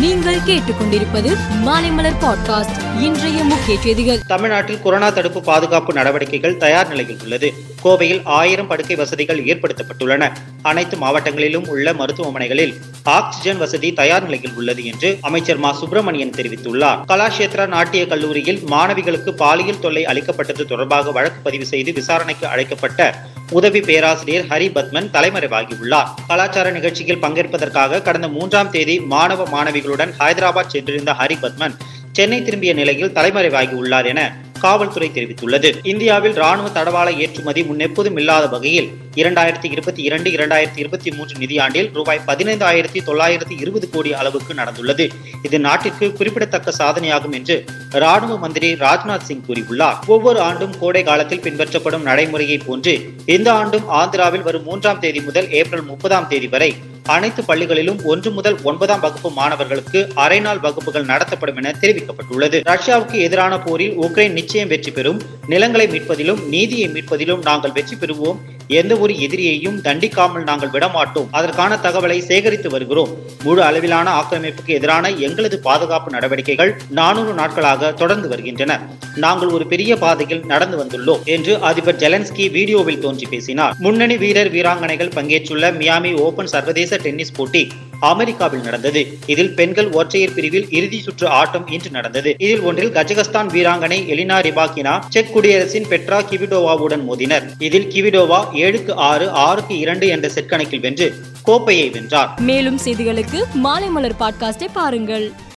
நீங்கள் கேட்டுக்கொண்டிருப்பது மாலைமலர் பாட்காஸ்ட். இன்றைய முக்கிய செய்திகள். தமிழ்நாட்டில் கொரோனா தடுப்பு பாதுகாப்பு நடவடிக்கைகள் தயார் நிலையில் உள்ளது. கோவையில் ஆயிரம் படுக்கை வசதிகள் ஏற்படுத்தப்பட்டுள்ளன. அனைத்து மாவட்டங்களிலும் உள்ள மருத்துவமனைகளில் ஆக்சிஜன் வசதி தயார் நிலையில் உள்ளது என்று அமைச்சர் மா. சுப்பிரமணியன் தெரிவித்துள்ளார். கலாஷேத்ரா நாட்டிய கல்லூரியில் மாணவிகளுக்கு பாலியல் தொல்லை அளிக்கப்பட்டது தொடர்பாக வழக்கு பதிவு செய்து விசாரணைக்கு அழைக்கப்பட்ட உதவி பேராசிரியர் ஹரி பத்மன் தலைமறைவாகியுள்ளார். கலாச்சார நிகழ்ச்சியில் பங்கேற்பதற்காக கடந்த மூன்றாம் தேதி மாணவ மாணவிகளுடன் ஹைதராபாத் சென்றிருந்த ஹரி பத்மன் சென்னை திரும்பிய நிலையில் தலைமறைவாகியுள்ளார் என காவல்துறை தெரிவித்துள்ளது. இந்தியாவில் ராணுவ தடவாள ஏற்றுமதி முன்னெப்போதும் இல்லாத வகையில் இரண்டாயிரத்தி இருபத்தி இரண்டு இரண்டாயிரத்தி இருபத்தி மூன்று நிதியாண்டில் ரூபாய் பதினைந்தாயிரத்தி தொள்ளாயிரத்தி இருபது கோடி அளவுக்கு நடந்துள்ளது. இது நாட்டிற்கு குறிப்பிடத்தக்க சாதனையாகும் என்று ராணுவ மந்திரி ராஜ்நாத் சிங் கூறியுள்ளார். ஒவ்வொரு ஆண்டும் கோடை காலத்தில் பின்பற்றப்படும் நடைமுறையை போன்று இந்த ஆண்டும் ஆந்திராவில் வரும் மூன்றாம் தேதி முதல் ஏப்ரல் முப்பதாம் தேதி வரை அனைத்து பள்ளிகளிலும் ஒன்று முதல் ஒன்பதாம் வகுப்பு மாணவர்களுக்கு அரை நாள் வகுப்புகள் நடத்தப்படும் என தெரிவிக்கப்பட்டுள்ளது. ரஷ்யாவுக்கு எதிரான போரில் உக்ரைன் நிச்சயம் வெற்றி பெறும். நிலங்களை மீட்பதிலும் நீதியை மீட்பதிலும் நாங்கள் வெற்றி பெறுவோம். எந்த ஒரு எதிரியையும் தண்டிக்காமல் நாங்கள் விடமாட்டோம். அதற்கான தகவலை சேகரித்து வருகிறோம். முழு அளவிலான ஆக்கிரமிப்புக்கு எதிரான எங்களது பாதுகாப்பு நடவடிக்கைகள் நானூறு நாட்களாக தொடர்ந்து வருகின்றன. நாங்கள் ஒரு பெரிய பாதையில் நடந்து வந்துள்ளோம் என்று அதிபர் ஜெலன்ஸ்கி வீடியோவில் தோன்றி பேசினார். முன்னணி வீரர் வீராங்கனைகள் பங்கேற்றுள்ள மியாமி ஓபன் சர்வதேச டென்னிஸ் போட்டி அமெரிக்காவில் நடந்தது. இதில் பெண்கள் ஒற்றையர் பிரிவில் இறுதி சுற்று ஆட்டம் இன்று நடந்தது. இதில் ஒன்றில் கஜகஸ்தான் வீராங்கனை எலினா ரிபாக்கினா செக் குடியரசின் பெட்ரா கிவிடோவாவுடன் மோதினர். இதில் கிவிடோவா ஏழுக்கு ஆறு ஆறுக்கு இரண்டு என்ற செட் கணக்கில் வென்று கோப்பையை வென்றார். மேலும் செய்திகளுக்கு மாலை மலர் பாட்காஸ்டை பாருங்கள்.